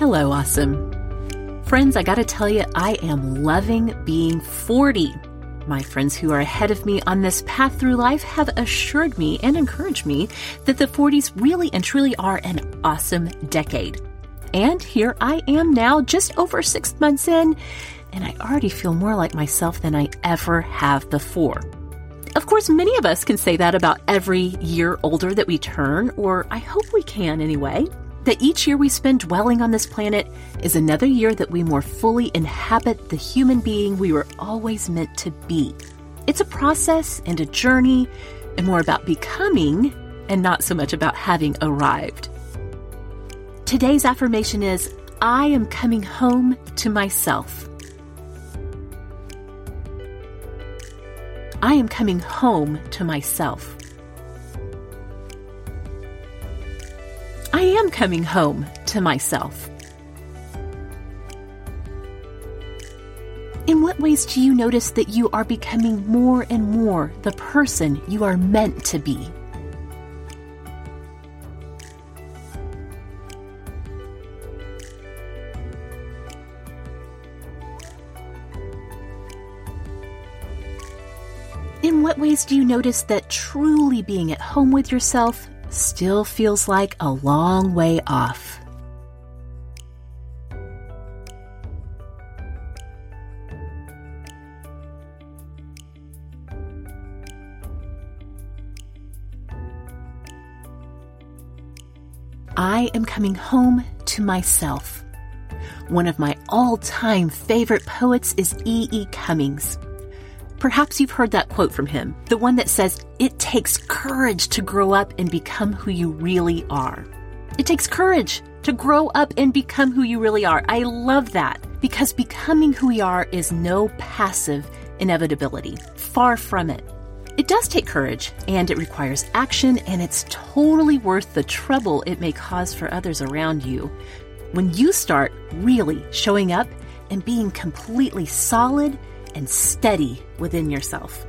Hello, awesome. Friends, I gotta tell you, I am loving being 40. My friends who are ahead of me on this path through life have assured me and encouraged me that the 40s really and truly are an awesome decade. And here I am now, just over six months in, and I already feel more like myself than I ever have before. Of course, many of us can say that about every year older that we turn, or I hope we can anyway. That each year we spend dwelling on this planet is another year that we more fully inhabit the human being we were always meant to be. It's a process and a journey, and more about becoming and not so much about having arrived. Today's affirmation is I am coming home to myself. I am coming home to myself. I am coming home to myself. In what ways do you notice that you are becoming more and more the person you are meant to be? In what ways do you notice that truly being at home with yourself still feels like a long way off? I am coming home to myself. One of my all time favorite poets is E. E. Cummings. Perhaps you've heard that quote from him, the one that says, It takes courage to grow up and become who you really are. It takes courage to grow up and become who you really are. I love that because becoming who we are is no passive inevitability. Far from it. It does take courage and it requires action, and it's totally worth the trouble it may cause for others around you. When you start really showing up and being completely solid and steady within yourself.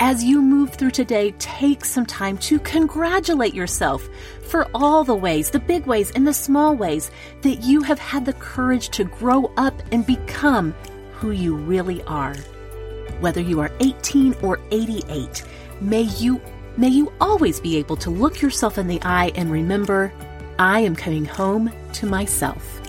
As you move through today, take some time to congratulate yourself for all the ways, the big ways and the small ways, that you have had the courage to grow up and become who you really are. Whether you are 18 or 88, may you may you always be able to look yourself in the eye and remember, I am coming home to myself.